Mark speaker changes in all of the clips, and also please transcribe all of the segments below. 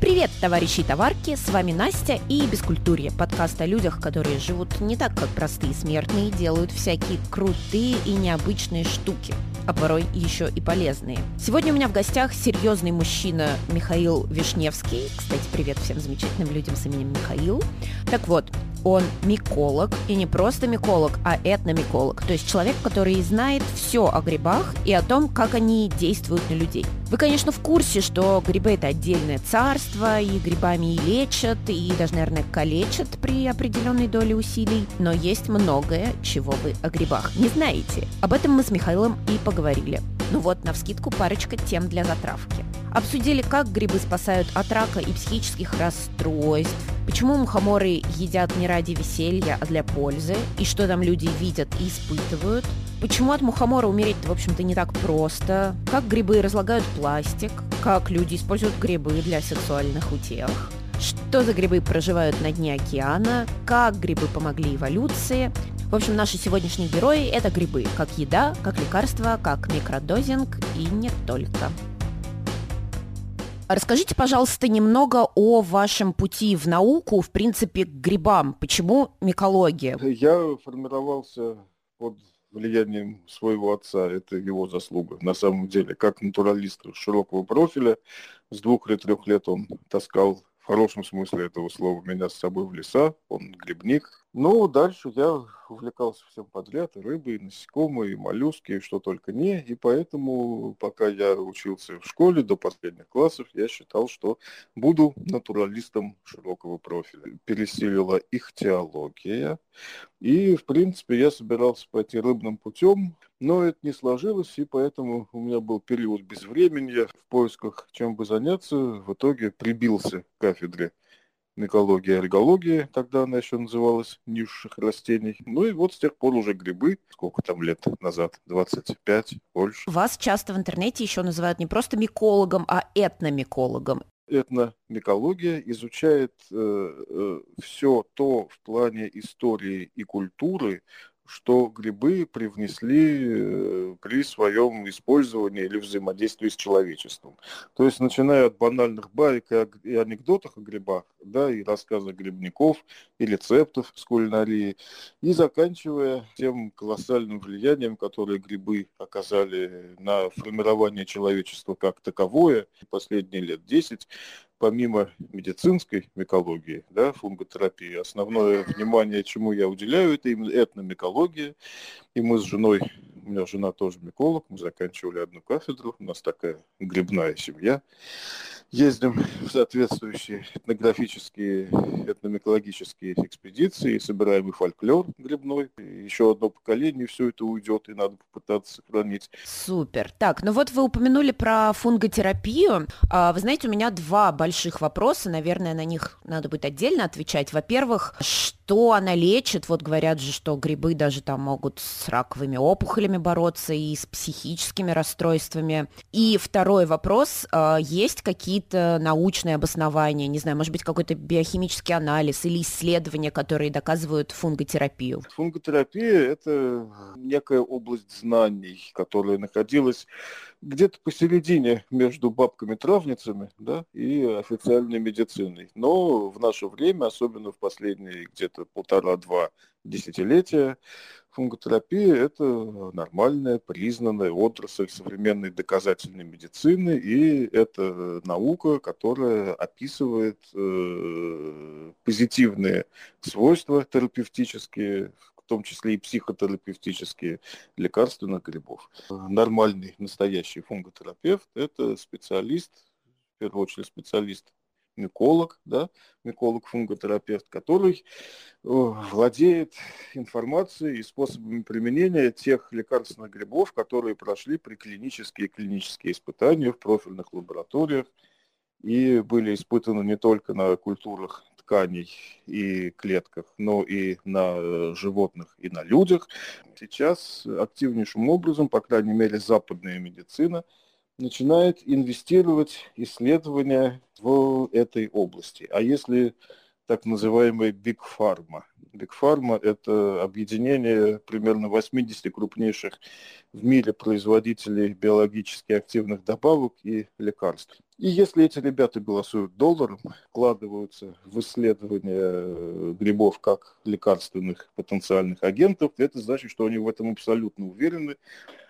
Speaker 1: Привет, товарищи и товарки, с вами Настя и Бескультурье, подкаст о людях, которые живут не так, как простые смертные, делают всякие крутые и необычные штуки, а порой еще и полезные. Сегодня у меня в гостях серьезный мужчина Михаил Вишневский. Кстати, привет всем замечательным людям с именем Михаил. Так вот, он миколог, и не просто миколог, а этномиколог, то есть человек, который знает все о грибах и о том, как они действуют на людей. Вы, конечно, в курсе, что грибы это отдельное царство, и грибами и лечат, и даже, наверное, калечат при определенной доле усилий, но есть многое, чего вы о грибах не знаете. Об этом мы с Михаилом и поговорили. Ну вот, на вскидку парочка тем для затравки. Обсудили, как грибы спасают от рака и психических расстройств, почему мухоморы едят не ради веселья, а для пользы, и что там люди видят и испытывают, почему от мухомора умереть, в общем-то, не так просто, как грибы разлагают пластик, как люди используют грибы для сексуальных утех, что за грибы проживают на дне океана, как грибы помогли эволюции. В общем, наши сегодняшние герои – это грибы, как еда, как лекарство, как микродозинг и не только. Расскажите, пожалуйста, немного о вашем пути в науку, в принципе, к грибам. Почему микология?
Speaker 2: Я формировался под влиянием своего отца, это его заслуга. На самом деле, как натуралист широкого профиля, с двух или трех лет он таскал в хорошем смысле этого слова меня с собой в леса, он грибник, ну, дальше я увлекался всем подряд, и рыбой, и насекомые, и моллюски, и что только не. И поэтому, пока я учился в школе до последних классов, я считал, что буду натуралистом широкого профиля. Пересилила их теология. И, в принципе, я собирался пойти рыбным путем, но это не сложилось, и поэтому у меня был период безвременья в поисках, чем бы заняться. В итоге прибился к кафедре микология, альгология, тогда она еще называлась, низших растений. Ну и вот с тех пор уже грибы, сколько там лет назад, 25, больше.
Speaker 1: Вас часто в интернете еще называют не просто микологом, а этномикологом.
Speaker 2: Этномикология изучает э, э, все то в плане истории и культуры, что грибы привнесли э, при своем использовании или взаимодействии с человечеством. То есть, начиная от банальных баек и анекдотов о грибах, да, и рассказов грибников, и рецептов с кулинарии, и заканчивая тем колоссальным влиянием, которое грибы оказали на формирование человечества как таковое последние лет 10, помимо медицинской микологии, да, фунготерапии, основное внимание, чему я уделяю, это именно этномикология. И мы с женой, у меня жена тоже миколог, мы заканчивали одну кафедру, у нас такая грибная семья ездим в соответствующие этнографические, этномикологические экспедиции, собираем и фольклор грибной. Еще одно поколение, все это уйдет, и надо попытаться сохранить.
Speaker 1: Супер. Так, ну вот вы упомянули про фунготерапию. А, вы знаете, у меня два больших вопроса, наверное, на них надо будет отдельно отвечать. Во-первых, что она лечит? Вот говорят же, что грибы даже там могут с раковыми опухолями бороться и с психическими расстройствами. И второй вопрос, а, есть какие какие-то научные обоснования, не знаю, может быть, какой-то биохимический анализ или исследования, которые доказывают фунготерапию?
Speaker 2: Фунготерапия – это некая область знаний, которая находилась где-то посередине между бабками-травницами да, и официальной медициной. Но в наше время, особенно в последние где-то полтора-два десятилетия, фунготерапия – это нормальная, признанная отрасль современной доказательной медицины, и это наука, которая описывает э, позитивные свойства терапевтические, в том числе и психотерапевтические лекарственных грибов. Нормальный, настоящий фунготерапевт – это специалист, в первую очередь специалист миколог, да, миколог-фунготерапевт, который э, владеет информацией и способами применения тех лекарственных грибов, которые прошли приклинические и клинические испытания в профильных лабораториях и были испытаны не только на культурах тканей и клетках, но и на э, животных и на людях. Сейчас активнейшим образом, по крайней мере, западная медицина – начинает инвестировать исследования в этой области. А если так называемая Big Pharma, Pharma – это объединение примерно 80 крупнейших в мире производителей биологически активных добавок и лекарств. И если эти ребята голосуют долларом, вкладываются в исследование э, грибов как лекарственных потенциальных агентов, это значит, что они в этом абсолютно уверены,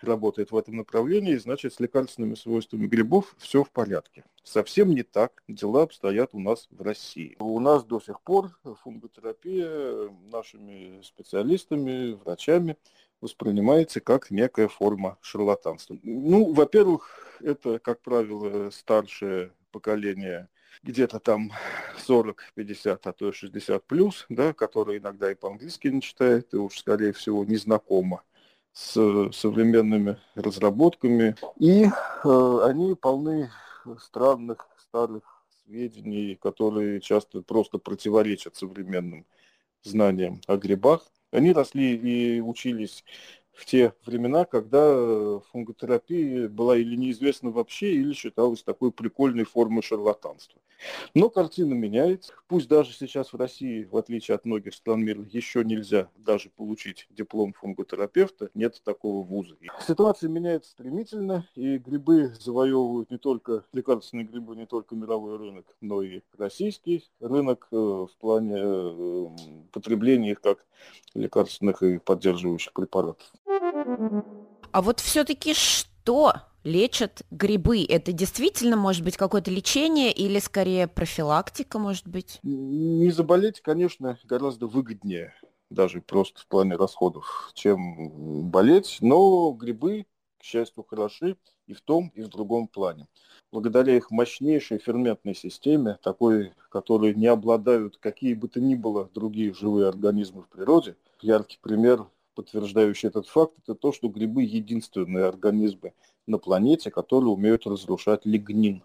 Speaker 2: работают в этом направлении, и значит, с лекарственными свойствами грибов все в порядке. Совсем не так дела обстоят у нас в России. У нас до сих пор фунготерапия нашими специалистами, врачами воспринимается как некая форма шарлатанства. Ну, во-первых, это, как правило, старшее поколение где-то там 40, 50, а то и 60 плюс, да, которые иногда и по-английски не читают, и уж, скорее всего, не знакомо с современными разработками. И э, они полны странных старых сведений, которые часто просто противоречат современным знаниям о грибах. Они росли и учились в те времена, когда э, фунготерапия была или неизвестна вообще, или считалась такой прикольной формой шарлатанства. Но картина меняется. Пусть даже сейчас в России, в отличие от многих стран мира, еще нельзя даже получить диплом фунготерапевта, нет такого вуза. Ситуация меняется стремительно, и грибы завоевывают не только, лекарственные грибы, не только мировой рынок, но и российский рынок э, в плане э, потребления их как лекарственных и поддерживающих препаратов.
Speaker 1: А вот все-таки что лечат грибы? Это действительно может быть какое-то лечение или скорее профилактика, может быть?
Speaker 2: Не заболеть, конечно, гораздо выгоднее, даже просто в плане расходов, чем болеть. Но грибы, к счастью, хороши и в том, и в другом плане. Благодаря их мощнейшей ферментной системе, такой, которой не обладают какие бы то ни было другие живые организмы в природе, яркий пример подтверждающий этот факт, это то, что грибы единственные организмы на планете, которые умеют разрушать лигнин,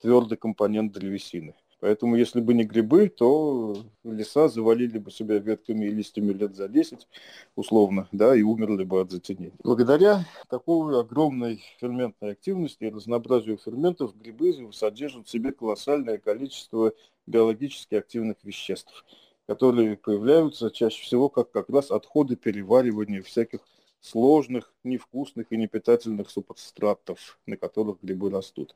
Speaker 2: твердый компонент древесины. Поэтому, если бы не грибы, то леса завалили бы себя ветками и листьями лет за 10, условно, да, и умерли бы от затенения. Благодаря такой огромной ферментной активности и разнообразию ферментов, грибы содержат в себе колоссальное количество биологически активных веществ – которые появляются чаще всего как как раз отходы переваривания всяких сложных, невкусных и непитательных субстратов, на которых грибы растут.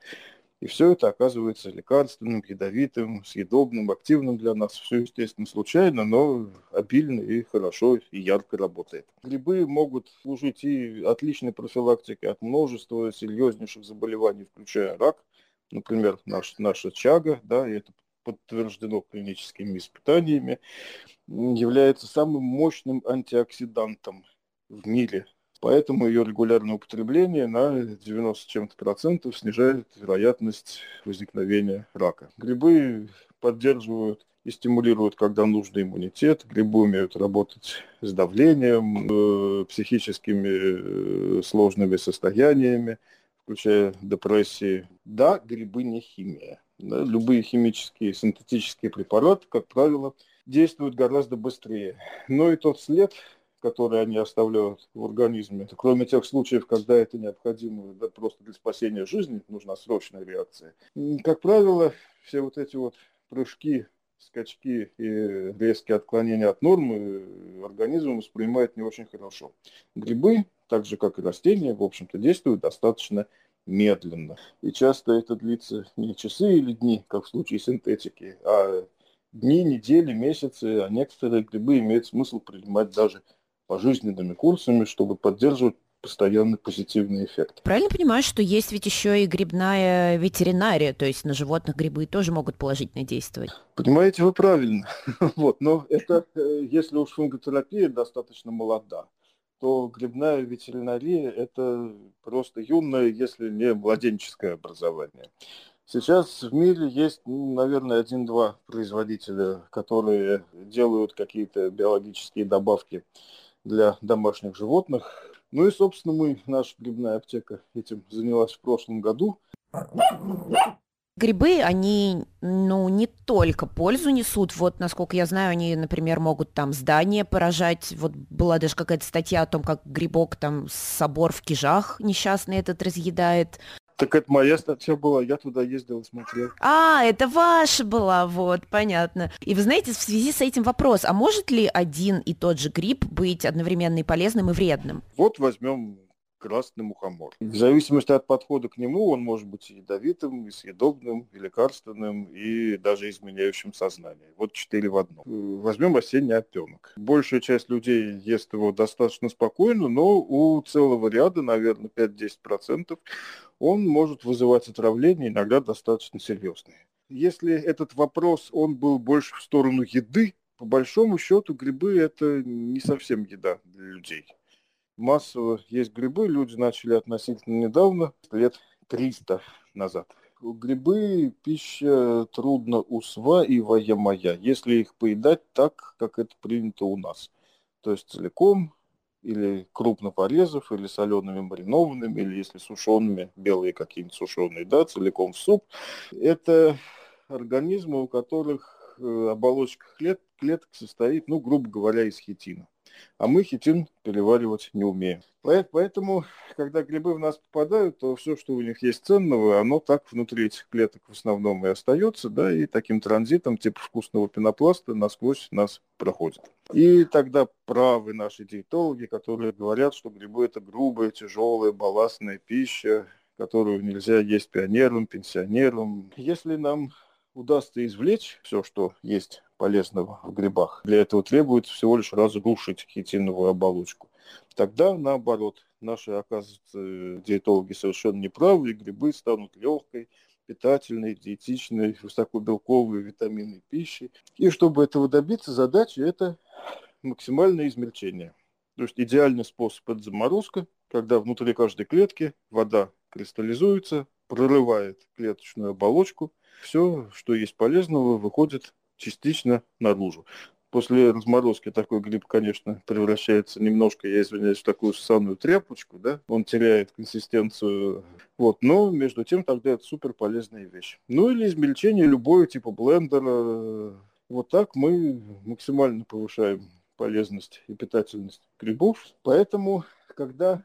Speaker 2: И все это оказывается лекарственным, ядовитым, съедобным, активным для нас. Все, естественно, случайно, но обильно и хорошо и ярко работает. Грибы могут служить и отличной профилактикой от множества серьезнейших заболеваний, включая рак, например, наш, наша чага, да, и это подтверждено клиническими испытаниями, является самым мощным антиоксидантом в мире. Поэтому ее регулярное употребление на 90 чем-то процентов снижает вероятность возникновения рака. Грибы поддерживают и стимулируют, когда нужно, иммунитет. Грибы умеют работать с давлением, э, психическими э, сложными состояниями, включая депрессии. Да, грибы не химия. Да, любые химические, синтетические препараты, как правило, действуют гораздо быстрее. Но и тот след, который они оставляют в организме, кроме тех случаев, когда это необходимо да, просто для спасения жизни, нужна срочная реакция. Как правило, все вот эти вот прыжки, скачки и резкие отклонения от нормы организм воспринимает не очень хорошо. Грибы, так же как и растения, в общем-то, действуют достаточно медленно. И часто это длится не часы или дни, как в случае синтетики, а дни, недели, месяцы, а некоторые грибы имеют смысл принимать даже пожизненными курсами, чтобы поддерживать постоянный позитивный эффект.
Speaker 1: Правильно понимаю, что есть ведь еще и грибная ветеринария, то есть на животных грибы тоже могут положительно действовать?
Speaker 2: Понимаете, вы правильно. вот, но это, э, если уж фунготерапия достаточно молода, то грибная ветеринария – это просто юное, если не младенческое образование. Сейчас в мире есть, ну, наверное, один-два производителя, которые делают какие-то биологические добавки для домашних животных. Ну и, собственно, мы, наша грибная аптека этим занялась в прошлом году.
Speaker 1: Грибы, они, ну, не только пользу несут. Вот, насколько я знаю, они, например, могут там здания поражать. Вот была даже какая-то статья о том, как грибок там собор в кижах несчастный этот разъедает.
Speaker 2: Так это моя статья была, я туда ездил и смотрел.
Speaker 1: А, это ваша была, вот, понятно. И вы знаете, в связи с этим вопрос, а может ли один и тот же гриб быть одновременно и полезным, и вредным?
Speaker 2: Вот возьмем красный мухомор. В зависимости от подхода к нему он может быть ядовитым, и съедобным, и лекарственным, и даже изменяющим сознание. Вот четыре в одном. Возьмем осенний опенок. Большая часть людей ест его достаточно спокойно, но у целого ряда, наверное, 5-10%, он может вызывать отравление, иногда достаточно серьезные. Если этот вопрос, он был больше в сторону еды, по большому счету грибы это не совсем еда для людей массово есть грибы, люди начали относительно недавно, лет 300 назад. Грибы – пища трудно усваиваемая, если их поедать так, как это принято у нас. То есть целиком, или крупно порезав, или солеными маринованными, или если сушеными, белые какие-нибудь сушеные, да, целиком в суп. Это организмы, у которых э, оболочка клет, клеток состоит, ну, грубо говоря, из хитина а мы хитин переваривать не умеем. Поэтому, когда грибы в нас попадают, то все, что у них есть ценного, оно так внутри этих клеток в основном и остается, да, и таким транзитом, типа вкусного пенопласта, насквозь нас проходит. И тогда правы наши диетологи, которые говорят, что грибы это грубая, тяжелая, балластная пища, которую нельзя есть пионерам, пенсионерам. Если нам удастся извлечь все, что есть полезного в грибах. Для этого требуется всего лишь разрушить хитиновую оболочку. Тогда, наоборот, наши, оказывается, диетологи совершенно неправы, и грибы станут легкой, питательной, диетичной, высокобелковой, витаминной пищей. И чтобы этого добиться, задача – это максимальное измельчение. То есть идеальный способ – это заморозка, когда внутри каждой клетки вода кристаллизуется, прорывает клеточную оболочку, все, что есть полезного, выходит частично наружу. После разморозки такой гриб, конечно, превращается немножко, я извиняюсь, в такую ссаную тряпочку, да, он теряет консистенцию, вот, но между тем тогда это супер полезная вещь. Ну или измельчение любого типа блендера, вот так мы максимально повышаем полезность и питательность грибов. Поэтому, когда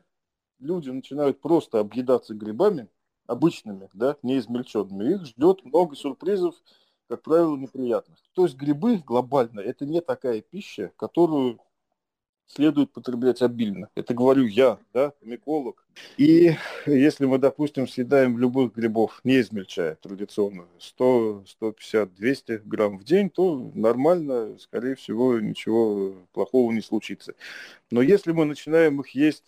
Speaker 2: люди начинают просто объедаться грибами, обычными, да, не измельченными, их ждет много сюрпризов, как правило, неприятных. То есть грибы глобально это не такая пища, которую следует потреблять обильно. Это говорю я, да, миколог. И если мы, допустим, съедаем любых грибов, не измельчая традиционно, 100, 150, 200 грамм в день, то нормально, скорее всего, ничего плохого не случится. Но если мы начинаем их есть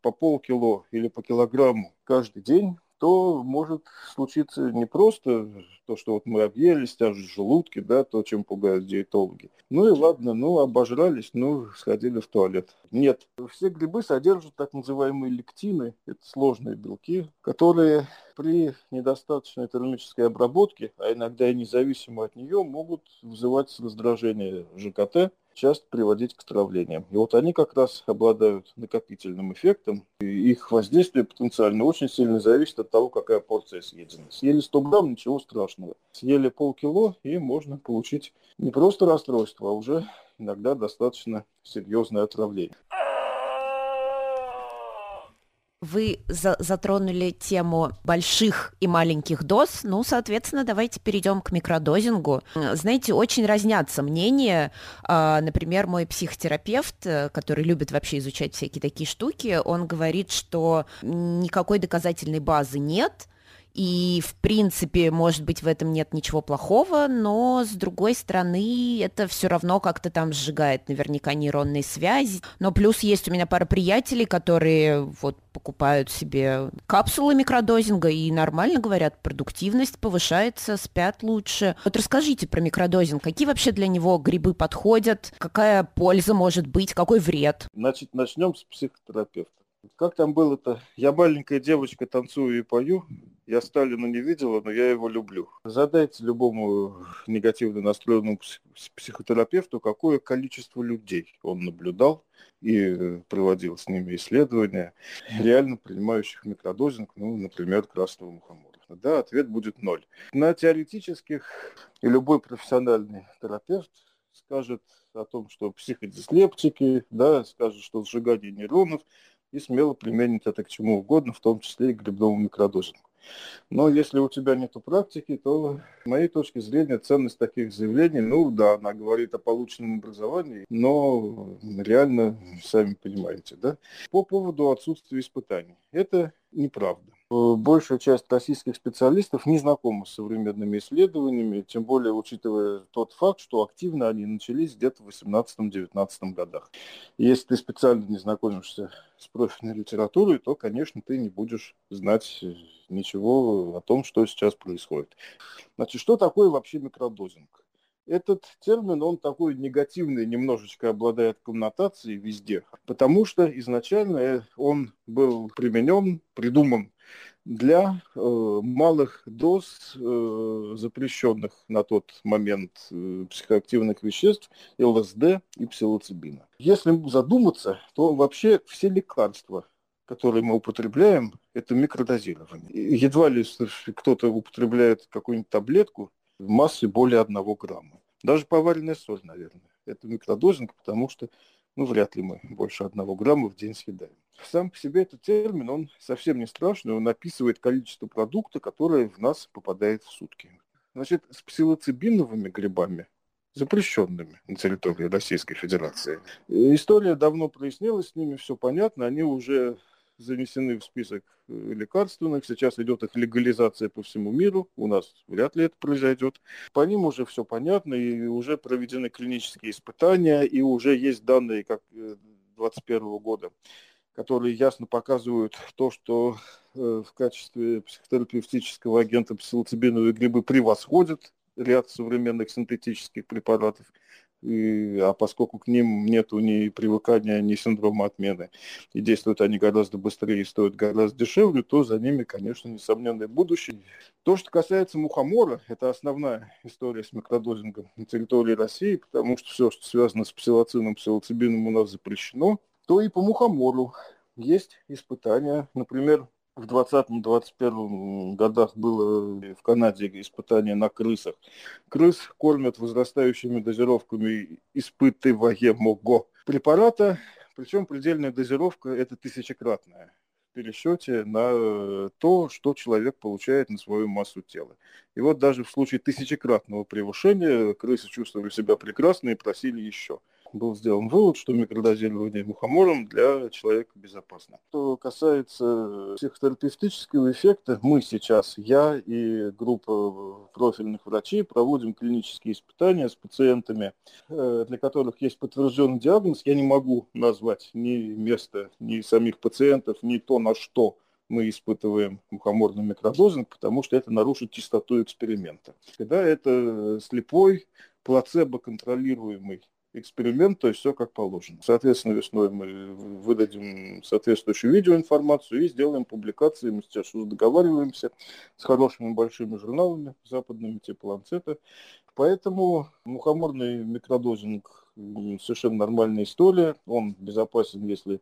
Speaker 2: по полкило или по килограмму каждый день, то может случиться не просто то, что вот мы объелись, тяжесть в желудке, да, то, чем пугают диетологи. Ну и ладно, ну обожрались, ну сходили в туалет. Нет, все грибы содержат так называемые лектины, это сложные белки, которые при недостаточной термической обработке, а иногда и независимо от нее, могут вызывать раздражение ЖКТ, часто приводить к травлениям. И вот они как раз обладают накопительным эффектом, и их воздействие потенциально очень сильно зависит от того, какая порция съедена. Съели 100 грамм, ничего страшного. Съели полкило, и можно получить не просто расстройство, а уже иногда достаточно серьезное отравление.
Speaker 1: Вы за затронули тему больших и маленьких доз, ну, соответственно, давайте перейдем к микродозингу. Знаете, очень разнятся мнения. А, например, мой психотерапевт, э, который любит вообще изучать всякие такие штуки, он говорит, что никакой доказательной базы нет, и, в принципе, может быть, в этом нет ничего плохого, но, с другой стороны, это все равно как-то там сжигает наверняка нейронные связи. Но плюс есть у меня пара приятелей, которые вот покупают себе капсулы микродозинга и нормально говорят, продуктивность повышается, спят лучше. Вот расскажите про микродозинг. Какие вообще для него грибы подходят? Какая польза может быть? Какой вред?
Speaker 2: Значит, начнем с психотерапевта. Как там было-то? Я маленькая девочка, танцую и пою. Я Сталина не видела, но я его люблю. Задайте любому негативно настроенному психотерапевту, какое количество людей он наблюдал и проводил с ними исследования, реально принимающих микродозинг, ну, например, красного мухомора. Да, ответ будет ноль. На теоретических и любой профессиональный терапевт скажет о том, что психодислептики, да, скажет, что сжигание нейронов, и смело применить это к чему угодно, в том числе и к грибному микродозингу. Но если у тебя нет практики, то, с моей точки зрения, ценность таких заявлений, ну да, она говорит о полученном образовании, но реально, сами понимаете, да. По поводу отсутствия испытаний. Это неправда. Большая часть российских специалистов не знакома с современными исследованиями, тем более учитывая тот факт, что активно они начались где-то в 18-19 годах. Если ты специально не знакомишься с профильной литературой, то, конечно, ты не будешь знать ничего о том, что сейчас происходит. Значит, что такое вообще микродозинг? Этот термин, он такой негативный, немножечко обладает коннотацией везде, потому что изначально он был применен, придуман для э, малых доз э, запрещенных на тот момент э, психоактивных веществ ЛСД и псилоцибина. Если задуматься, то вообще все лекарства, которые мы употребляем, это микродозирование. Едва ли кто-то употребляет какую-нибудь таблетку в более одного грамма. Даже поваренная соль, наверное. Это микродозинг, потому что ну, вряд ли мы больше одного грамма в день съедаем. Сам по себе этот термин, он совсем не страшный, он описывает количество продукта, которое в нас попадает в сутки. Значит, с псилоцибиновыми грибами, запрещенными на территории Российской Федерации, история давно прояснилась с ними, все понятно, они уже занесены в список э, лекарственных. Сейчас идет их легализация по всему миру. У нас вряд ли это произойдет. По ним уже все понятно, и уже проведены клинические испытания, и уже есть данные как 2021 э, года, которые ясно показывают то, что э, в качестве психотерапевтического агента псилоцибиновые грибы превосходят ряд современных синтетических препаратов и, а поскольку к ним нет ни привыкания, ни синдрома отмены, и действуют они гораздо быстрее и стоят гораздо дешевле, то за ними, конечно, несомненное будущее. То, что касается мухомора, это основная история с микродозингом на территории России, потому что все, что связано с псилоцином, псилоцибином у нас запрещено, то и по мухомору есть испытания. Например, в 2020-2021 годах было в Канаде испытание на крысах. Крыс кормят возрастающими дозировками испытываемого препарата, причем предельная дозировка это тысячекратная в пересчете на то, что человек получает на свою массу тела. И вот даже в случае тысячекратного превышения крысы чувствовали себя прекрасно и просили еще был сделан вывод, что микродозирование мухомором для человека безопасно. Что касается психотерапевтического эффекта, мы сейчас, я и группа профильных врачей, проводим клинические испытания с пациентами, э, для которых есть подтвержденный диагноз. Я не могу назвать ни место, ни самих пациентов, ни то, на что мы испытываем мухоморный микродозинг, потому что это нарушит чистоту эксперимента. Когда это слепой, плацебо-контролируемый эксперимент, то есть все как положено. Соответственно, весной мы выдадим соответствующую видеоинформацию и сделаем публикации. Мы сейчас договариваемся с хорошими большими журналами западными, типа Ланцета. Поэтому мухоморный микродозинг совершенно нормальная история. Он безопасен, если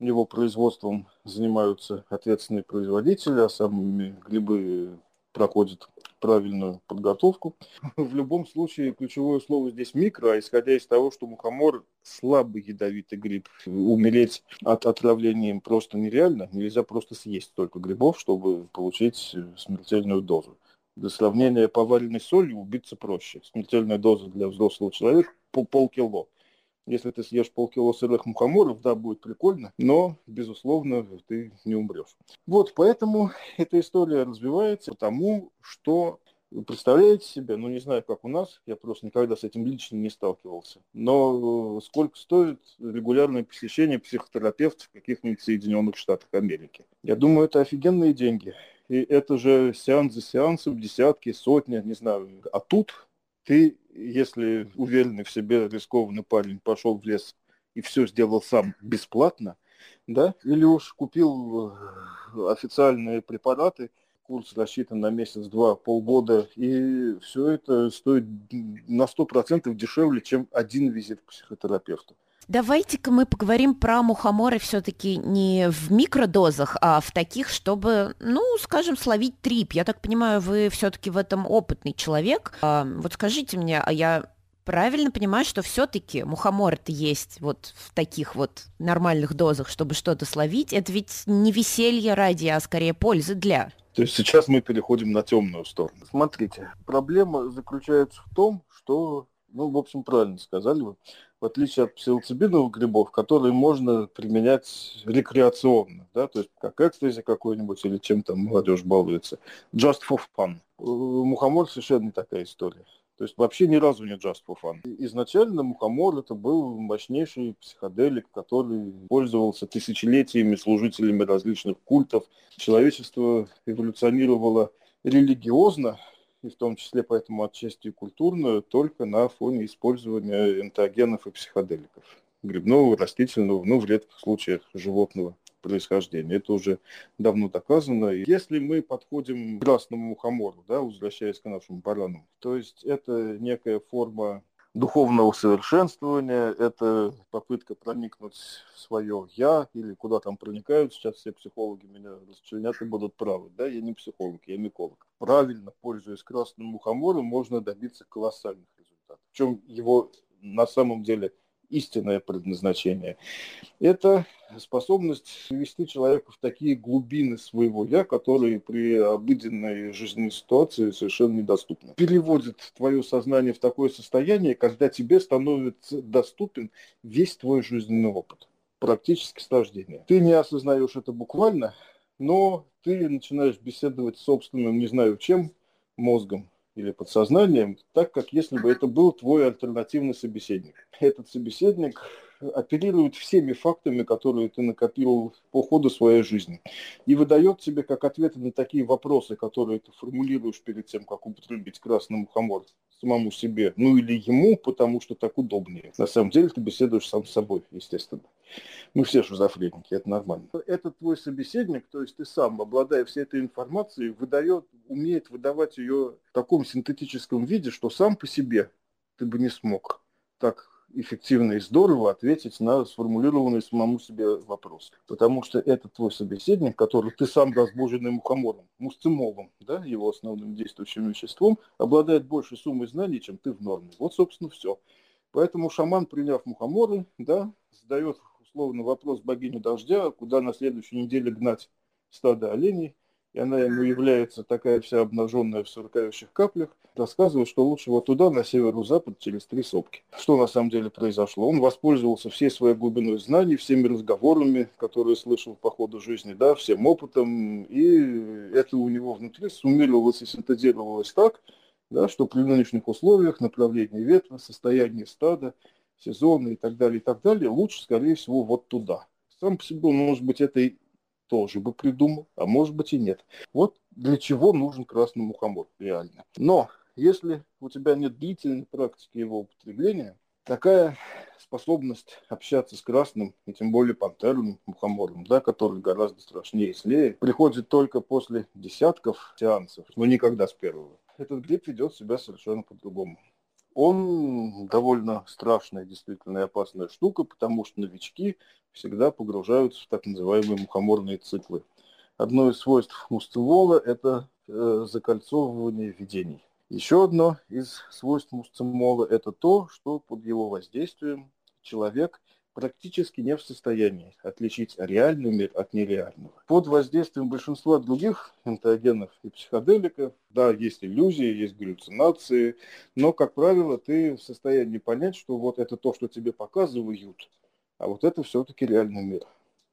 Speaker 2: его производством занимаются ответственные производители, а самыми грибы проходят правильную подготовку. В любом случае, ключевое слово здесь микро, а исходя из того, что мухомор слабый ядовитый гриб, умереть от отравления им просто нереально. Нельзя просто съесть столько грибов, чтобы получить смертельную дозу. Для сравнения, поваренной солью убиться проще. Смертельная доза для взрослого человека по полкило. Если ты съешь полкило сырых мухоморов, да, будет прикольно, но, безусловно, ты не умрешь. Вот, поэтому эта история развивается, потому что представляете себе, ну не знаю, как у нас, я просто никогда с этим лично не сталкивался, но э, сколько стоит регулярное посещение психотерапевтов в каких-нибудь Соединенных Штатах Америки? Я думаю, это офигенные деньги. И это же сеанс за сеансом, десятки, сотни, не знаю. А тут ты, если уверенный в себе рискованный парень пошел в лес и все сделал сам бесплатно, да, или уж купил э, официальные препараты, курс рассчитан на месяц-два, полгода, и все это стоит на 100% дешевле, чем один визит к психотерапевту.
Speaker 1: Давайте-ка мы поговорим про мухоморы все-таки не в микродозах, а в таких, чтобы, ну, скажем, словить трип. Я так понимаю, вы все-таки в этом опытный человек. А, вот скажите мне, а я правильно понимаю, что все-таки мухомор-то есть вот в таких вот нормальных дозах, чтобы что-то словить? Это ведь не веселье ради, а скорее пользы для.
Speaker 2: То есть сейчас мы переходим на темную сторону. Смотрите, проблема заключается в том, что, ну, в общем, правильно сказали вы, в отличие от псилоцибиновых грибов, которые можно применять рекреационно, да, то есть как экстази какой-нибудь или чем там молодежь балуется. Just for fun. Мухомор совершенно не такая история. То есть вообще ни разу не just for fun. Изначально мухомор это был мощнейший психоделик, который пользовался тысячелетиями служителями различных культов. Человечество эволюционировало религиозно, и в том числе поэтому отчасти и культурно, только на фоне использования энтогенов и психоделиков. Грибного, растительного, ну, в редких случаях животного происхождения. Это уже давно доказано. Если мы подходим к красному мухомору, да, возвращаясь к нашему барану, то есть это некая форма духовного совершенствования, это попытка проникнуть в свое «я» или куда там проникают. Сейчас все психологи меня расчленят и будут правы. Да, я не психолог, я миколог. Правильно, пользуясь красным мухомором, можно добиться колоссальных результатов. В чем его на самом деле истинное предназначение. Это способность ввести человека в такие глубины своего «я», которые при обыденной жизненной ситуации совершенно недоступны. Переводит твое сознание в такое состояние, когда тебе становится доступен весь твой жизненный опыт, практически с рождения. Ты не осознаешь это буквально, но ты начинаешь беседовать с собственным, не знаю чем, мозгом, или подсознанием, так как если бы это был твой альтернативный собеседник. Этот собеседник оперирует всеми фактами, которые ты накопил по ходу своей жизни, и выдает тебе как ответы на такие вопросы, которые ты формулируешь перед тем, как употребить красный мухомор самому себе, ну или ему, потому что так удобнее. На самом деле ты беседуешь сам с собой, естественно. Мы все шизофреники, это нормально. Этот твой собеседник, то есть ты сам, обладая всей этой информацией, выдает, умеет выдавать ее в таком синтетическом виде, что сам по себе ты бы не смог так эффективно и здорово ответить на сформулированный самому себе вопрос. Потому что это твой собеседник, который ты сам разбуженный мухомором, мусцимолом, да, его основным действующим веществом, обладает большей суммой знаний, чем ты в норме. Вот, собственно, все. Поэтому шаман, приняв мухоморы, да, задает условно вопрос богине дождя, куда на следующей неделе гнать стадо оленей, и она ему является такая вся обнаженная в сверкающих каплях, рассказывает, что лучше вот туда, на северо-запад, через три сопки. Что на самом деле произошло? Он воспользовался всей своей глубиной знаний, всеми разговорами, которые слышал по ходу жизни, да, всем опытом, и это у него внутри суммировалось и синтезировалось так, да, что при нынешних условиях направление ветра, состояние стада, сезоны и так далее, и так далее, лучше, скорее всего, вот туда. Сам по себе, может быть, это и тоже бы придумал, а может быть и нет. Вот для чего нужен красный мухомор, реально. Но если у тебя нет длительной практики его употребления, такая способность общаться с красным, и тем более пантерным мухомором, да, который гораздо страшнее и злее, приходит только после десятков сеансов, но никогда с первого. Этот гриб ведет себя совершенно по-другому. Он довольно страшная, действительно и опасная штука, потому что новички всегда погружаются в так называемые мухоморные циклы. Одно из свойств мустывола – это э, закольцовывание видений. Еще одно из свойств мустимола – это то, что под его воздействием человек практически не в состоянии отличить реальный мир от нереального. Под воздействием большинства других энтеогенов и психоделиков, да, есть иллюзии, есть галлюцинации, но, как правило, ты в состоянии понять, что вот это то, что тебе показывают, а вот это все-таки реальный мир.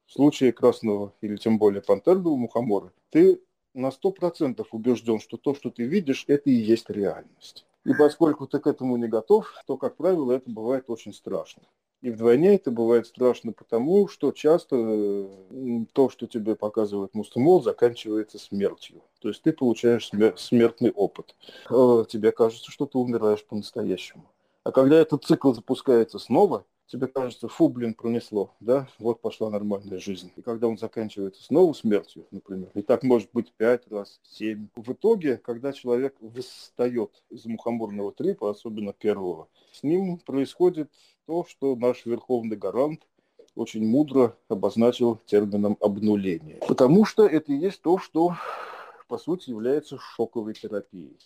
Speaker 2: В случае красного или тем более пантерного мухомора ты на сто процентов убежден, что то, что ты видишь, это и есть реальность. И поскольку ты к этому не готов, то, как правило, это бывает очень страшно. И вдвойне это бывает страшно потому, что часто то, что тебе показывает мустумол, заканчивается смертью. То есть ты получаешь смертный опыт. Э, тебе кажется, что ты умираешь по-настоящему. А когда этот цикл запускается снова, тебе кажется, фу, блин, пронесло, да, вот пошла нормальная жизнь. И когда он заканчивается снова смертью, например, и так может быть пять раз, семь. В итоге, когда человек восстает из мухоморного трипа, особенно первого, с ним происходит то, что наш верховный гарант очень мудро обозначил термином обнуление. Потому что это и есть то, что по сути является шоковой терапией.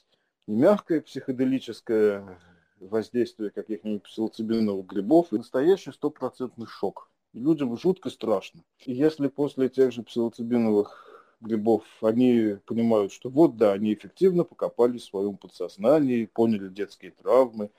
Speaker 2: Не мягкая психоделическая воздействия каких-нибудь псилоцибиновых грибов, и настоящий стопроцентный шок. И людям жутко страшно. И если после тех же псилоцибиновых грибов, они понимают, что вот да, они эффективно покопали в своем подсознании, поняли детские травмы,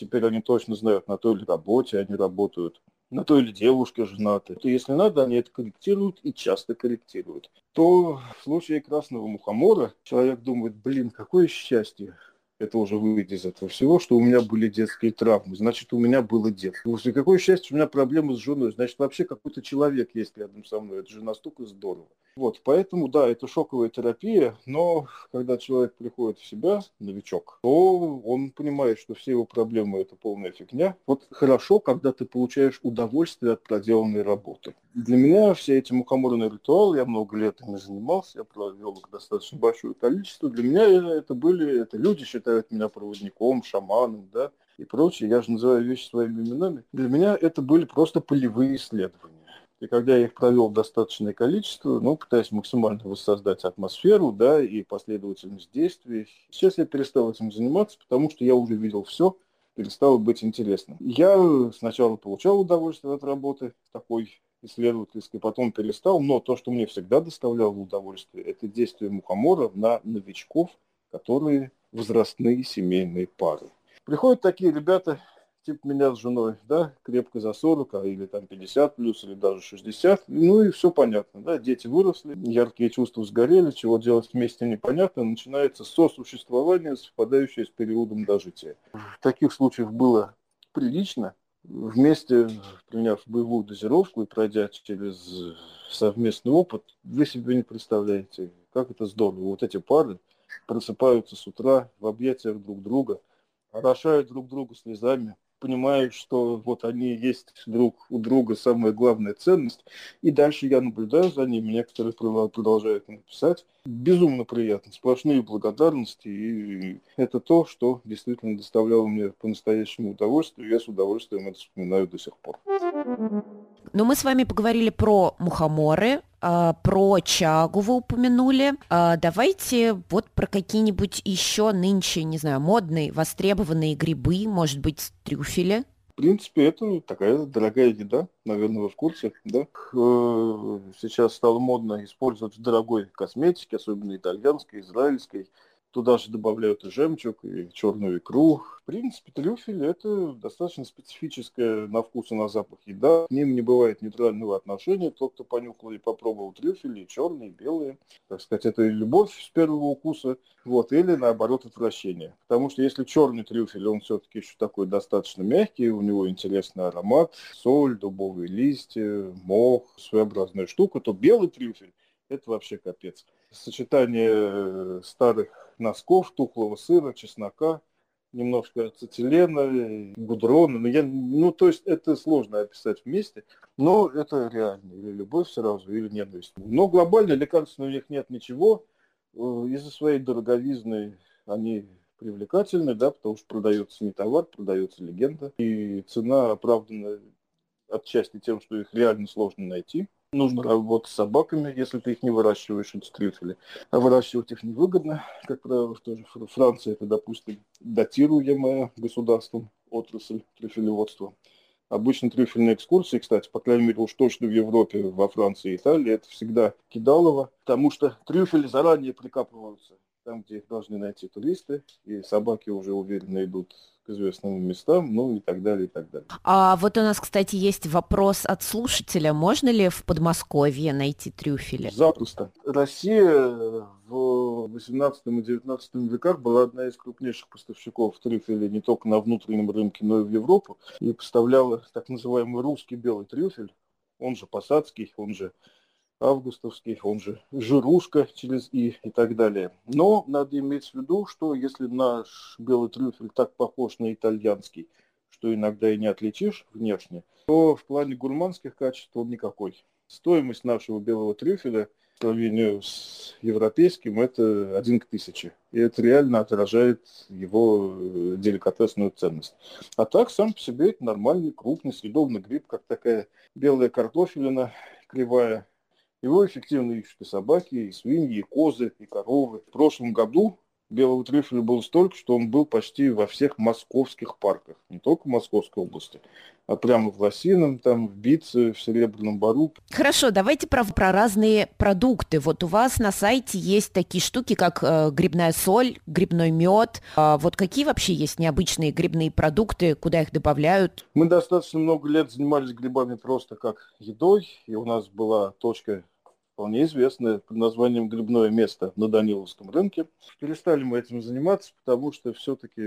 Speaker 2: теперь они точно знают, на той ли работе они работают, на той или девушке женаты. То если надо, они это корректируют и часто корректируют. То в случае красного мухомора человек думает, блин, какое счастье, это уже выйдет из этого всего, что у меня были детские травмы, значит, у меня было детство. Слушай, какое счастье, у меня проблемы с женой, значит, вообще какой-то человек есть рядом со мной, это же настолько здорово. Вот, поэтому, да, это шоковая терапия, но когда человек приходит в себя, новичок, то он понимает, что все его проблемы – это полная фигня. Вот хорошо, когда ты получаешь удовольствие от проделанной работы. Для меня все эти мухоморные ритуалы, я много лет ими занимался, я провел их достаточно большое количество. Для меня это были, это люди считают меня проводником, шаманом, да, и прочее. Я же называю вещи своими именами. Для меня это были просто полевые исследования. И когда я их провел достаточное количество, ну, пытаясь максимально воссоздать атмосферу, да, и последовательность действий, сейчас я перестал этим заниматься, потому что я уже видел все, перестало быть интересным. Я сначала получал удовольствие от работы такой исследовательской, потом перестал, но то, что мне всегда доставляло удовольствие, это действие мухомора на новичков, которые возрастные семейные пары. Приходят такие ребята, типа меня с женой, да, крепко за 40, а или там 50 плюс, или даже 60, ну и все понятно, да, дети выросли, яркие чувства сгорели, чего делать вместе непонятно, начинается сосуществование, совпадающее с периодом дожития. Таких случаев было прилично, вместе, приняв боевую дозировку и пройдя через совместный опыт, вы себе не представляете, как это здорово. Вот эти пары просыпаются с утра в объятиях друг друга, орошают друг друга слезами, понимают, что вот они есть друг у друга самая главная ценность. И дальше я наблюдаю за ними, некоторые продолжают написать. Безумно приятно, сплошные благодарности. И это то, что действительно доставляло мне по-настоящему удовольствие. Я с удовольствием это вспоминаю до сих пор.
Speaker 1: Но мы с вами поговорили про мухоморы, а, про чагу вы упомянули. А, давайте вот про какие-нибудь еще нынче, не знаю, модные, востребованные грибы, может быть, трюфели.
Speaker 2: В принципе, это такая дорогая еда, наверное, вы в курсе, да? Э, сейчас стало модно использовать в дорогой косметике, особенно итальянской, израильской. Туда же добавляют и жемчуг, и черную икру. В принципе, трюфель – это достаточно специфическая на вкус и на запах еда. К ним не бывает нейтрального отношения. Тот, кто понюхал и попробовал трюфели, черные, белые, так сказать, это и любовь с первого укуса, вот, или наоборот отвращение. Потому что если черный трюфель, он все-таки еще такой достаточно мягкий, у него интересный аромат, соль, дубовые листья, мох, своеобразная штука, то белый трюфель – это вообще капец. Сочетание э, старых носков, тухлого сыра, чеснока, немножко ацетилена, гудрона. Ну, я, ну, то есть это сложно описать вместе, но это реально. Или любовь сразу, или ненависть. Но глобально лекарств у них нет ничего. Э, из-за своей дороговизны они привлекательны, да, потому что продается не товар, продается легенда. И цена оправдана отчасти тем, что их реально сложно найти. Нужно работать с собаками, если ты их не выращиваешь, трюфели. А выращивать их невыгодно. Как правило, тоже Франция это, допустим, датируемая государством отрасль трюфелеводства. Обычно трюфельные экскурсии, кстати, по крайней мере, уж точно в Европе, во Франции и Италии, это всегда кидалово, потому что трюфели заранее прикапываются там, где их должны найти туристы, и собаки уже уверенно идут к известным местам, ну и так далее, и так далее.
Speaker 1: А вот у нас, кстати, есть вопрос от слушателя. Можно ли в Подмосковье найти трюфели?
Speaker 2: Запросто. Россия в 18 и 19 веках была одна из крупнейших поставщиков трюфеля не только на внутреннем рынке, но и в Европу. И поставляла так называемый русский белый трюфель, он же посадский, он же августовский, он же жирушка через и и так далее. Но надо иметь в виду, что если наш белый трюфель так похож на итальянский, что иногда и не отличишь внешне, то в плане гурманских качеств он никакой. Стоимость нашего белого трюфеля в сравнении с европейским это один к тысяче. И это реально отражает его э, деликатесную ценность. А так, сам по себе, это нормальный, крупный, съедобный гриб, как такая белая картофелина кривая, его эффективно ищут и собаки, и свиньи, и козы, и коровы. В прошлом году белого трюфеля было столько, что он был почти во всех московских парках, не только в Московской области, а прямо в Лосином, там, в Бице, в Серебряном Бару.
Speaker 1: Хорошо, давайте про, про разные продукты. Вот у вас на сайте есть такие штуки, как э, грибная соль, грибной мед. А вот какие вообще есть необычные грибные продукты, куда их добавляют?
Speaker 2: Мы достаточно много лет занимались грибами просто как едой, и у нас была точка вполне известное под названием «Грибное место» на Даниловском рынке. Перестали мы этим заниматься, потому что все-таки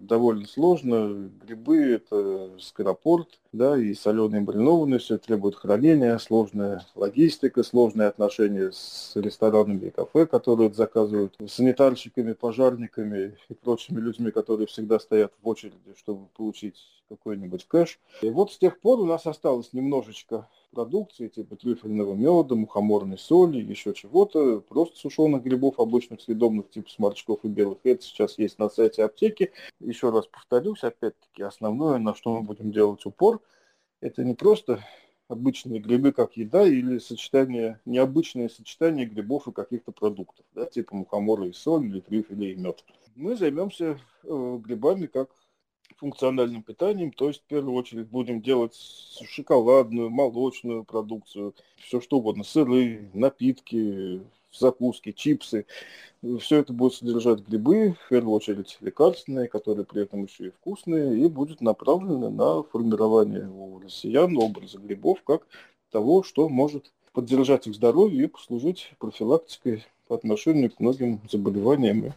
Speaker 2: довольно сложно. Грибы – это скоропорт, да, и соленые маринованные, все требует хранения, сложная логистика, сложные отношения с ресторанами и кафе, которые заказывают, санитарщиками, пожарниками и прочими людьми, которые всегда стоят в очереди, чтобы получить какой-нибудь кэш. И вот с тех пор у нас осталось немножечко продукции, типа трюфельного меда, мухоморной соли, еще чего-то, просто сушеных грибов обычных съедобных, типа сморчков и белых. Это сейчас есть на сайте аптеки. Еще раз повторюсь, опять-таки, основное, на что мы будем делать упор, это не просто обычные грибы как еда или сочетание, необычное сочетание грибов и каких-то продуктов, да, типа мухомора и соль или трюфеля и мед. Мы займемся э, грибами как функциональным питанием, то есть в первую очередь будем делать шоколадную, молочную продукцию, все что угодно, сыры, напитки, закуски, чипсы. Все это будет содержать грибы, в первую очередь лекарственные, которые при этом еще и вкусные, и будет направлено на формирование у россиян образа грибов как того, что может поддержать их здоровье и послужить профилактикой по отношению к многим заболеваниям.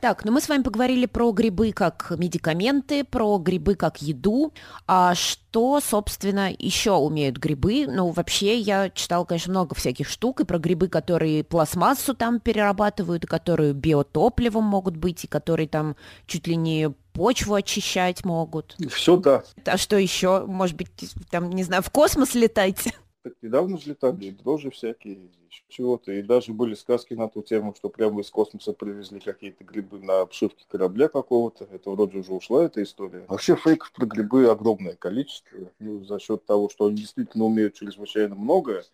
Speaker 1: Так, ну мы с вами поговорили про грибы как медикаменты, про грибы как еду. А что, собственно, еще умеют грибы? Ну, вообще, я читала, конечно, много всяких штук, и про грибы, которые пластмассу там перерабатывают, и которые биотопливом могут быть, и которые там чуть ли не почву очищать могут.
Speaker 2: Все да.
Speaker 1: А что еще? Может быть, там, не знаю, в космос летать?
Speaker 2: Так недавно взлетали и дрожжи всякие, чего-то. И даже были сказки на ту тему, что прямо из космоса привезли какие-то грибы на обшивке корабля какого-то. Это вроде уже ушла эта история. Вообще фейков про грибы огромное количество. Ну, за счет того, что они действительно умеют чрезвычайно многое,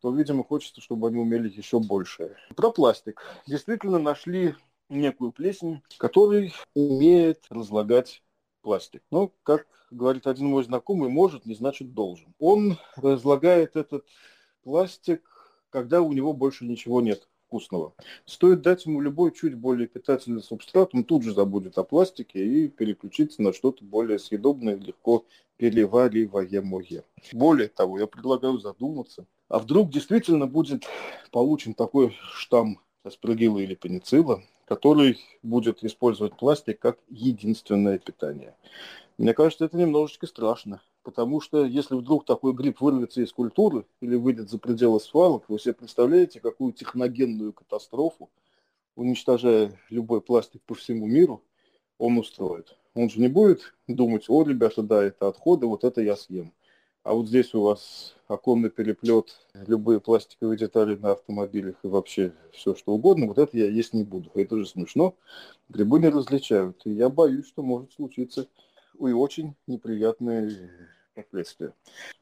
Speaker 2: то, видимо, хочется, чтобы они умели еще больше. Про пластик. Действительно нашли некую плесень, который умеет разлагать пластик. Ну, как говорит один мой знакомый, может, не значит должен. Он разлагает этот пластик, когда у него больше ничего нет вкусного. Стоит дать ему любой чуть более питательный субстрат, он тут же забудет о пластике и переключится на что-то более съедобное, легко перевариваемое. Более того, я предлагаю задуматься, а вдруг действительно будет получен такой штамм аспаргила или пеницилла, который будет использовать пластик как единственное питание. Мне кажется, это немножечко страшно, потому что если вдруг такой гриб вырвется из культуры или выйдет за пределы свалок, вы себе представляете, какую техногенную катастрофу, уничтожая любой пластик по всему миру, он устроит. Он же не будет думать, о, ребята, да, это отходы, вот это я съем. А вот здесь у вас оконный переплет, любые пластиковые детали на автомобилях и вообще все что угодно, вот это я есть не буду. Это же смешно. Грибы не различают. И я боюсь, что может случиться и очень неприятные последствия.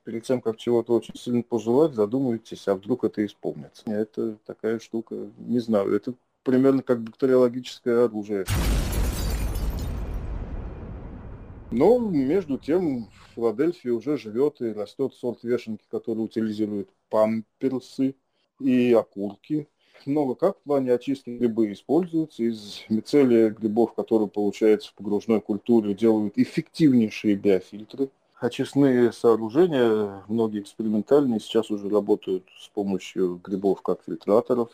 Speaker 2: Перед тем, как чего-то очень сильно пожелать, задумайтесь, а вдруг это исполнится. Это такая штука, не знаю, это примерно как бактериологическое оружие. Но между тем в Филадельфии уже живет и растет сорт вешенки, который утилизирует памперсы и окурки. Много как в плане очистки грибы используются. Из мицелия грибов, которые получаются в погружной культуре, делают эффективнейшие биофильтры. Очистные сооружения, многие экспериментальные, сейчас уже работают с помощью грибов как фильтраторов.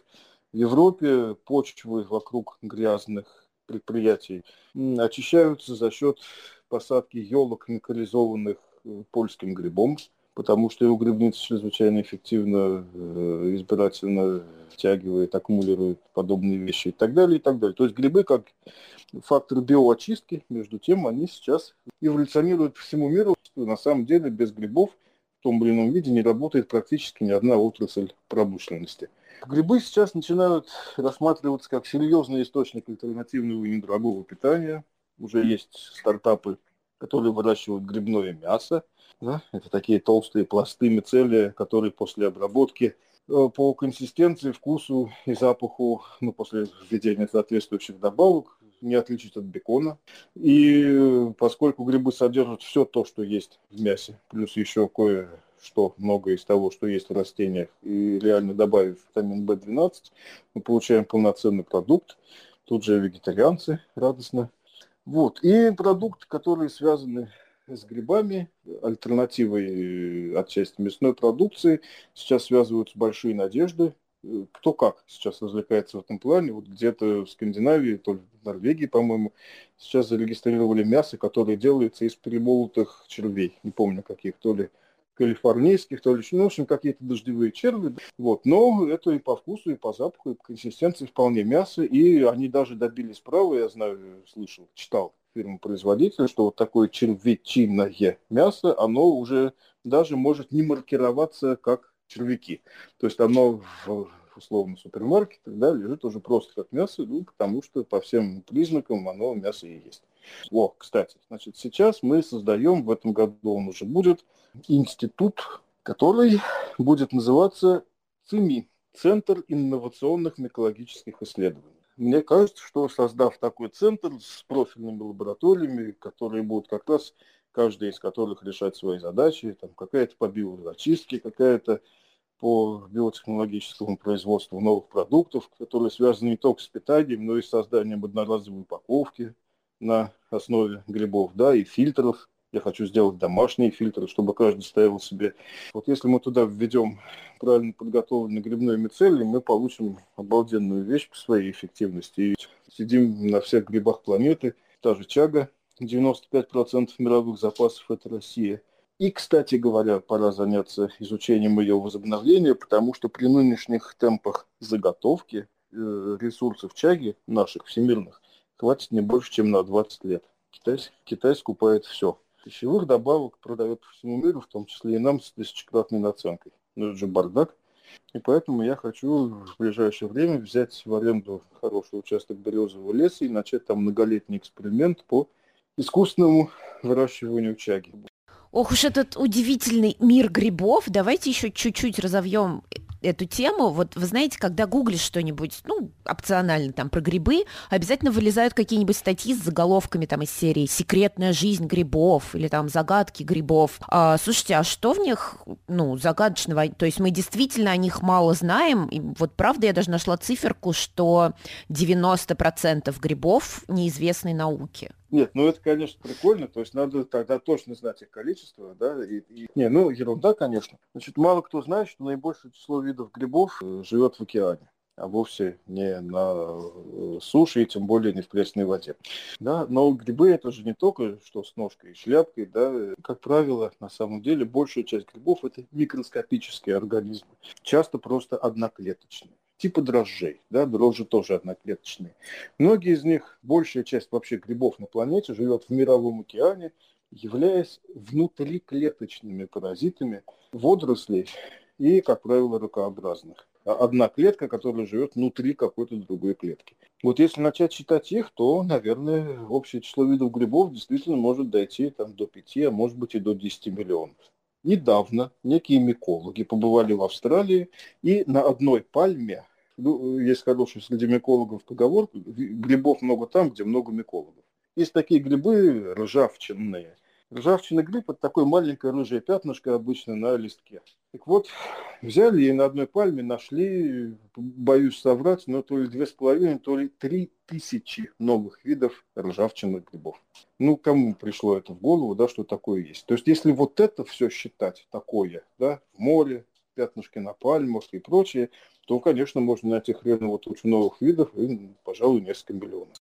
Speaker 2: В Европе почвы вокруг грязных предприятий очищаются за счет посадки елок, микролизованных э, польским грибом, потому что его грибница чрезвычайно эффективно, э, избирательно втягивает, аккумулирует подобные вещи и так далее, и так далее. То есть грибы как фактор биоочистки, между тем, они сейчас эволюционируют по всему миру. На самом деле без грибов в том или ином виде не работает практически ни одна отрасль промышленности. Грибы сейчас начинают рассматриваться как серьезный источник альтернативного и недорогого питания. Уже есть стартапы которые выращивают грибное мясо. Да? Это такие толстые пласты мицелия, которые после обработки э, по консистенции, вкусу и запаху, ну, после введения соответствующих добавок, не отличить от бекона. И э, поскольку грибы содержат все то, что есть в мясе, плюс еще кое-что, много из того, что есть в растениях, и реально добавив витамин В12, мы получаем полноценный продукт. Тут же вегетарианцы радостно. Вот. И продукты, которые связаны с грибами, альтернативой э, отчасти мясной продукции, сейчас связываются большие надежды кто как сейчас развлекается в этом плане. Вот где-то в Скандинавии, то ли в Норвегии, по-моему, сейчас зарегистрировали мясо, которое делается из перемолотых червей. Не помню каких, то ли калифорнийских, то ли, ну, в общем, какие-то дождевые черви. Вот. Но это и по вкусу, и по запаху, и по консистенции вполне мясо. И они даже добились права, я знаю, слышал, читал фирму-производителя, что вот такое червячиное мясо, оно уже даже может не маркироваться как червяки. То есть оно в условно супермаркетах да, лежит уже просто как мясо, ну, потому что по всем признакам оно мясо и есть. О, кстати, значит, сейчас мы создаем, в этом году он уже будет, институт, который будет называться ЦИМИ, Центр инновационных микологических исследований. Мне кажется, что создав такой центр с профильными лабораториями, которые будут как раз каждая из которых решать свои задачи, там какая-то по биозачистке, какая-то по биотехнологическому производству новых продуктов, которые связаны не только с питанием, но и с созданием одноразовой упаковки на основе грибов, да, и фильтров. Я хочу сделать домашние фильтры, чтобы каждый ставил себе. Вот если мы туда введем правильно подготовленный грибной мицелий, мы получим обалденную вещь по своей эффективности. И сидим на всех грибах планеты, та же чага, 95% мировых запасов – это Россия. И, кстати говоря, пора заняться изучением ее возобновления, потому что при нынешних темпах заготовки э, ресурсов чаги наших всемирных хватит не больше, чем на 20 лет. Китай, Китай скупает все. Пищевых добавок продает по всему миру, в том числе и нам с тысячекратной наценкой. Ну, это же бардак. И поэтому я хочу в ближайшее время взять в аренду хороший участок березового леса и начать там многолетний эксперимент по искусственному выращиванию чаги.
Speaker 1: Ох уж этот удивительный мир грибов. Давайте еще чуть-чуть разовьем эту тему. Вот вы знаете, когда гуглишь что-нибудь, ну, опционально там про грибы, обязательно вылезают какие-нибудь статьи с заголовками там из серии «Секретная жизнь грибов» или там «Загадки грибов». А, слушайте, а что в них, ну, загадочного? То есть мы действительно о них мало знаем. И вот правда я даже нашла циферку, что 90% грибов неизвестной науки.
Speaker 2: Нет, ну это, конечно, прикольно, то есть надо тогда точно знать их количество, да, и, и... не, ну ерунда, конечно. Значит, мало кто знает, что наибольшее число видов грибов э, живет в океане а вовсе не на э, суше и тем более не в пресной воде. Да? Но грибы это же не только что с ножкой и шляпкой. Да? Как правило, на самом деле большая часть грибов это микроскопические организмы, часто просто одноклеточные типа дрожжей. Да, дрожжи тоже одноклеточные. Многие из них, большая часть вообще грибов на планете живет в мировом океане, являясь внутриклеточными паразитами водорослей и, как правило, ракообразных. А одна клетка, которая живет внутри какой-то другой клетки. Вот если начать считать их, то, наверное, общее число видов грибов действительно может дойти там, до 5, а может быть и до 10 миллионов. Недавно некие микологи побывали в Австралии и на одной пальме, ну, есть хороший среди микологов поговорка, грибов много там, где много микологов. Есть такие грибы ржавчинные – Ржавчина гриб – это такое маленькое рыжее пятнышко обычно на листке. Так вот, взяли и на одной пальме нашли, боюсь соврать, но то ли две с половиной, то ли три тысячи новых видов ржавчинных грибов. Ну, кому пришло это в голову, да, что такое есть? То есть, если вот это все считать такое, да, в море, пятнышки на пальмах и прочее, то, конечно, можно найти хреново тучу новых видов и, пожалуй, несколько миллионов.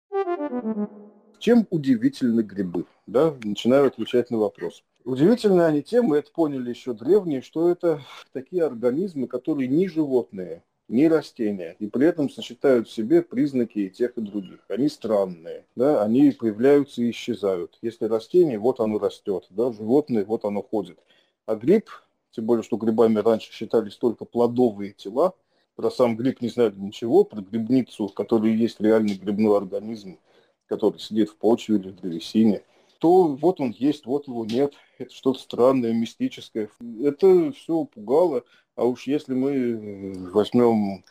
Speaker 2: Чем удивительны грибы? Да, начинаю отвечать на вопрос. Удивительны они тем, мы это поняли еще древние, что это такие организмы, которые не животные, не растения, и при этом сочетают в себе признаки и тех, и других. Они странные, да, они появляются и исчезают. Если растение, вот оно растет, да, животное, вот оно ходит. А гриб, тем более, что грибами раньше считались только плодовые тела, про сам гриб не знали ничего, про грибницу, в которой есть реальный грибной организм, который сидит в почве или в древесине, то вот он есть, вот его нет, это что-то странное, мистическое. Это все пугало. А уж если мы возьмем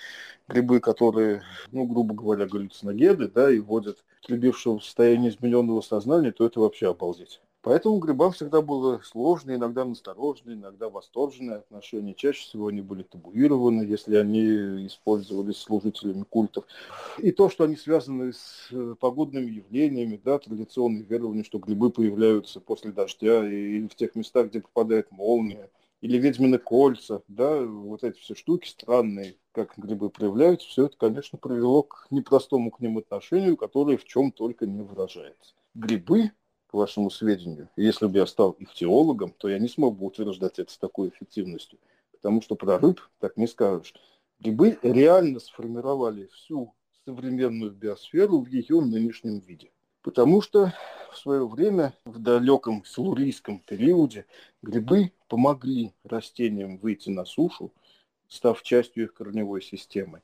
Speaker 2: грибы, которые, ну, грубо говоря, галлюциногены, да, и вводят любившего в состояние измененного сознания, то это вообще обалдеть. Поэтому грибам всегда было сложное, иногда настороженное, иногда восторженное отношение. Чаще всего они были табуированы, если они использовались служителями культов. И то, что они связаны с э, погодными явлениями, да, традиционные верования, что грибы появляются после дождя или в тех местах, где попадает молния, или ведьмины кольца, да, вот эти все штуки странные, как грибы проявляются, все это, конечно, привело к непростому к ним отношению, которое в чем только не выражается. Грибы к вашему сведению. Если бы я стал их теологом, то я не смог бы утверждать это с такой эффективностью, потому что про рыб так не скажешь. Грибы реально сформировали всю современную биосферу в ее нынешнем виде. Потому что в свое время, в далеком силурийском периоде, грибы помогли растениям выйти на сушу, став частью их корневой системы.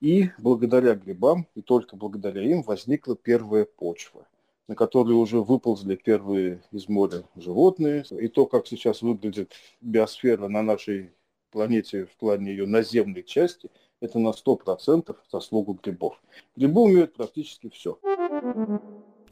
Speaker 2: И благодаря грибам, и только благодаря им, возникла первая почва на которые уже выползли первые из моря животные. И то, как сейчас выглядит биосфера на нашей планете в плане ее наземной части, это на 100% заслугу грибов. Грибы умеют практически все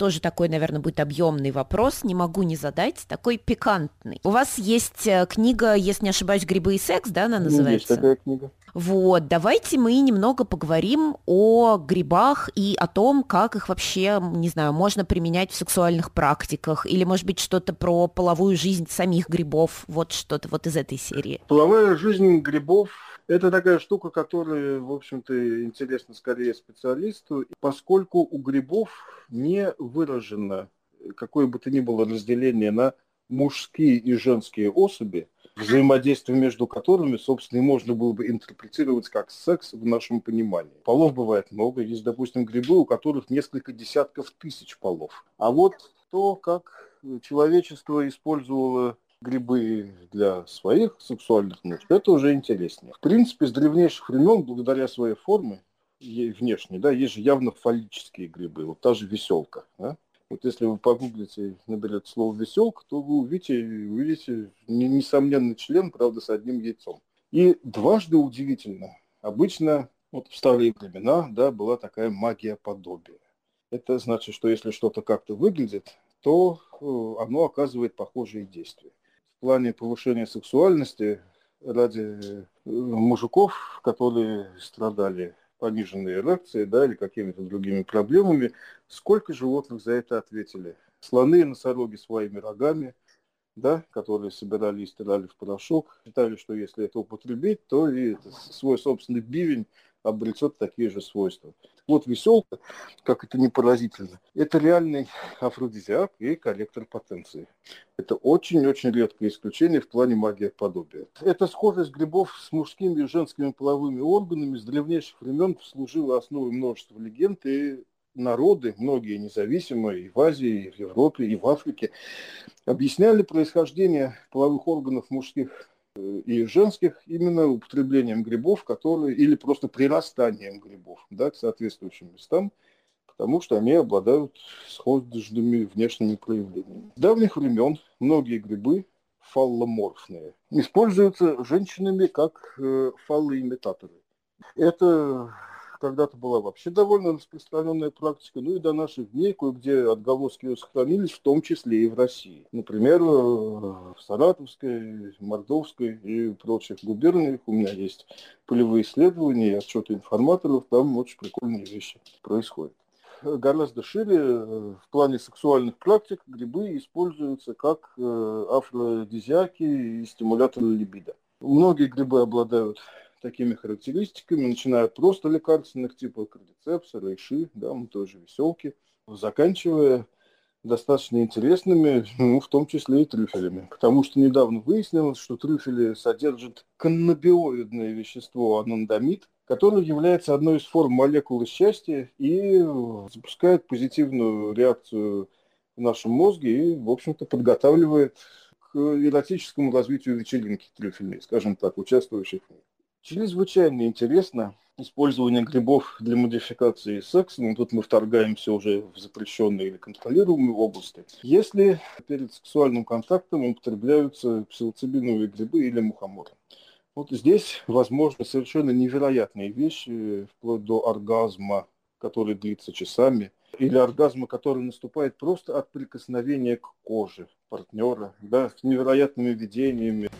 Speaker 1: тоже такой, наверное, будет объемный вопрос, не могу не задать, такой пикантный. У вас есть э, книга, если не ошибаюсь, «Грибы и секс», да, она называется? Есть
Speaker 2: такая книга.
Speaker 1: Вот, давайте мы немного поговорим о грибах и о том, как их вообще, не знаю, можно применять в сексуальных практиках, или, может быть, что-то про половую жизнь самих грибов, вот что-то вот из этой серии.
Speaker 2: Половая жизнь грибов это такая штука, которая, в общем-то, интересна скорее специалисту, поскольку у грибов не выражено какое бы то ни было разделение на мужские и женские особи, взаимодействие между которыми, собственно, и можно было бы интерпретировать как секс в нашем понимании. Полов бывает много. Есть, допустим, грибы, у которых несколько десятков тысяч полов. А вот то, как человечество использовало грибы для своих сексуальных нужд, это уже интереснее. В принципе, с древнейших времен, благодаря своей форме, внешней, да, есть же явно фаллические грибы. Вот та же веселка, да? Вот если вы погуглите, наберете слово веселка, то вы увидите, увидите несомненный член, правда, с одним яйцом. И дважды удивительно. Обычно вот в старые времена да, была такая магия подобия. Это значит, что если что-то как-то выглядит, то э, оно оказывает похожие действия в плане повышения сексуальности ради э, мужиков, которые страдали пониженной эрекцией да, или какими-то другими проблемами, сколько животных за это ответили? Слоны и носороги своими рогами, да, которые собирали и стирали в порошок, считали, что если это употребить, то и свой собственный бивень обретет такие же свойства. Вот веселка, как это не поразительно, это реальный афродизиак и коллектор потенции. Это очень-очень редкое исключение в плане магии подобия. Эта схожесть грибов с мужскими и женскими половыми органами с древнейших времен служила основой множества легенд и народы, многие независимые, и в Азии, и в Европе, и в Африке, объясняли происхождение половых органов мужских и женских именно употреблением грибов, которые или просто прирастанием грибов да, к соответствующим местам, потому что они обладают схожими внешними проявлениями. С давних времен многие грибы фалломорфные используются женщинами как э, фаллоимитаторы. Это когда-то была вообще довольно распространенная практика, ну и до наших дней кое-где отголоски ее сохранились, в том числе и в России. Например, э, в Саратовской, Мордовской и прочих губерниях у меня есть полевые исследования и отчеты информаторов, там очень прикольные вещи происходят гораздо шире э, в плане сексуальных практик грибы используются как э, афродизиаки и стимуляторы либидо. Многие грибы обладают такими характеристиками, начиная от просто лекарственных типов кардицепса, рейши, да, мы тоже веселки, заканчивая достаточно интересными, ну, в том числе и трюфелями. Потому что недавно выяснилось, что трюфели содержат каннабиоидное вещество анандамид, которое является одной из форм молекулы счастья и запускает позитивную реакцию в нашем мозге и, в общем-то, подготавливает к эротическому развитию вечеринки трюфельной, скажем так, участвующих в ней. Чрезвычайно интересно использование грибов для модификации секса, но тут мы вторгаемся уже в запрещенные или контролируемые области. Если перед сексуальным контактом употребляются псилоцибиновые грибы или мухоморы. Вот здесь возможны совершенно невероятные вещи, вплоть до оргазма, который длится часами, или оргазма, который наступает просто от прикосновения к коже партнера, да, с невероятными видениями.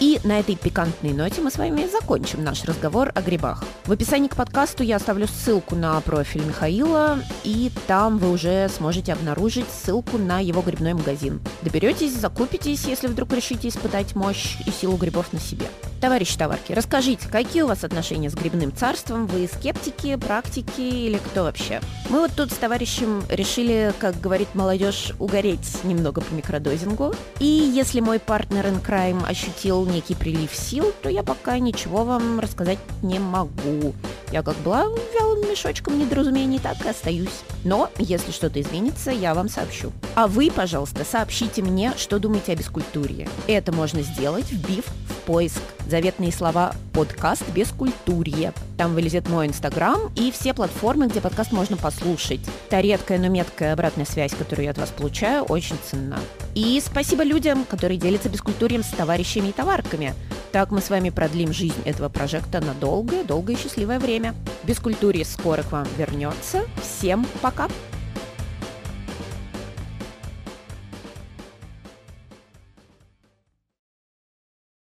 Speaker 1: И на этой пикантной ноте мы с вами закончим наш разговор о грибах. В описании к подкасту я оставлю ссылку на профиль Михаила, и там вы уже сможете обнаружить ссылку на его грибной магазин. Доберетесь, закупитесь, если вдруг решите испытать мощь и силу грибов на себе. Товарищи товарки, расскажите, какие у вас отношения с грибным царством? Вы скептики, практики или кто вообще? Мы вот тут с товарищем решили, как говорит молодежь, угореть немного по микродозингу. И если мой партнер in crime ощутил некий прилив сил, то я пока ничего вам рассказать не могу. Я как была вялым мешочком недоразумений, так и остаюсь. Но если что-то изменится, я вам сообщу. А вы, пожалуйста, сообщите мне, что думаете о бескультуре. Это можно сделать, вбив в поиск заветные слова «подкаст без культурье». Там вылезет мой инстаграм и все платформы, где подкаст можно послушать. Та редкая, но меткая обратная связь, которую я от вас получаю, очень ценна. И спасибо людям, которые делятся бескультурием с товарищами и товарками. Так мы с вами продлим жизнь этого прожекта на долгое, долгое и счастливое время. Бескультурье скоро к вам вернется. Всем пока!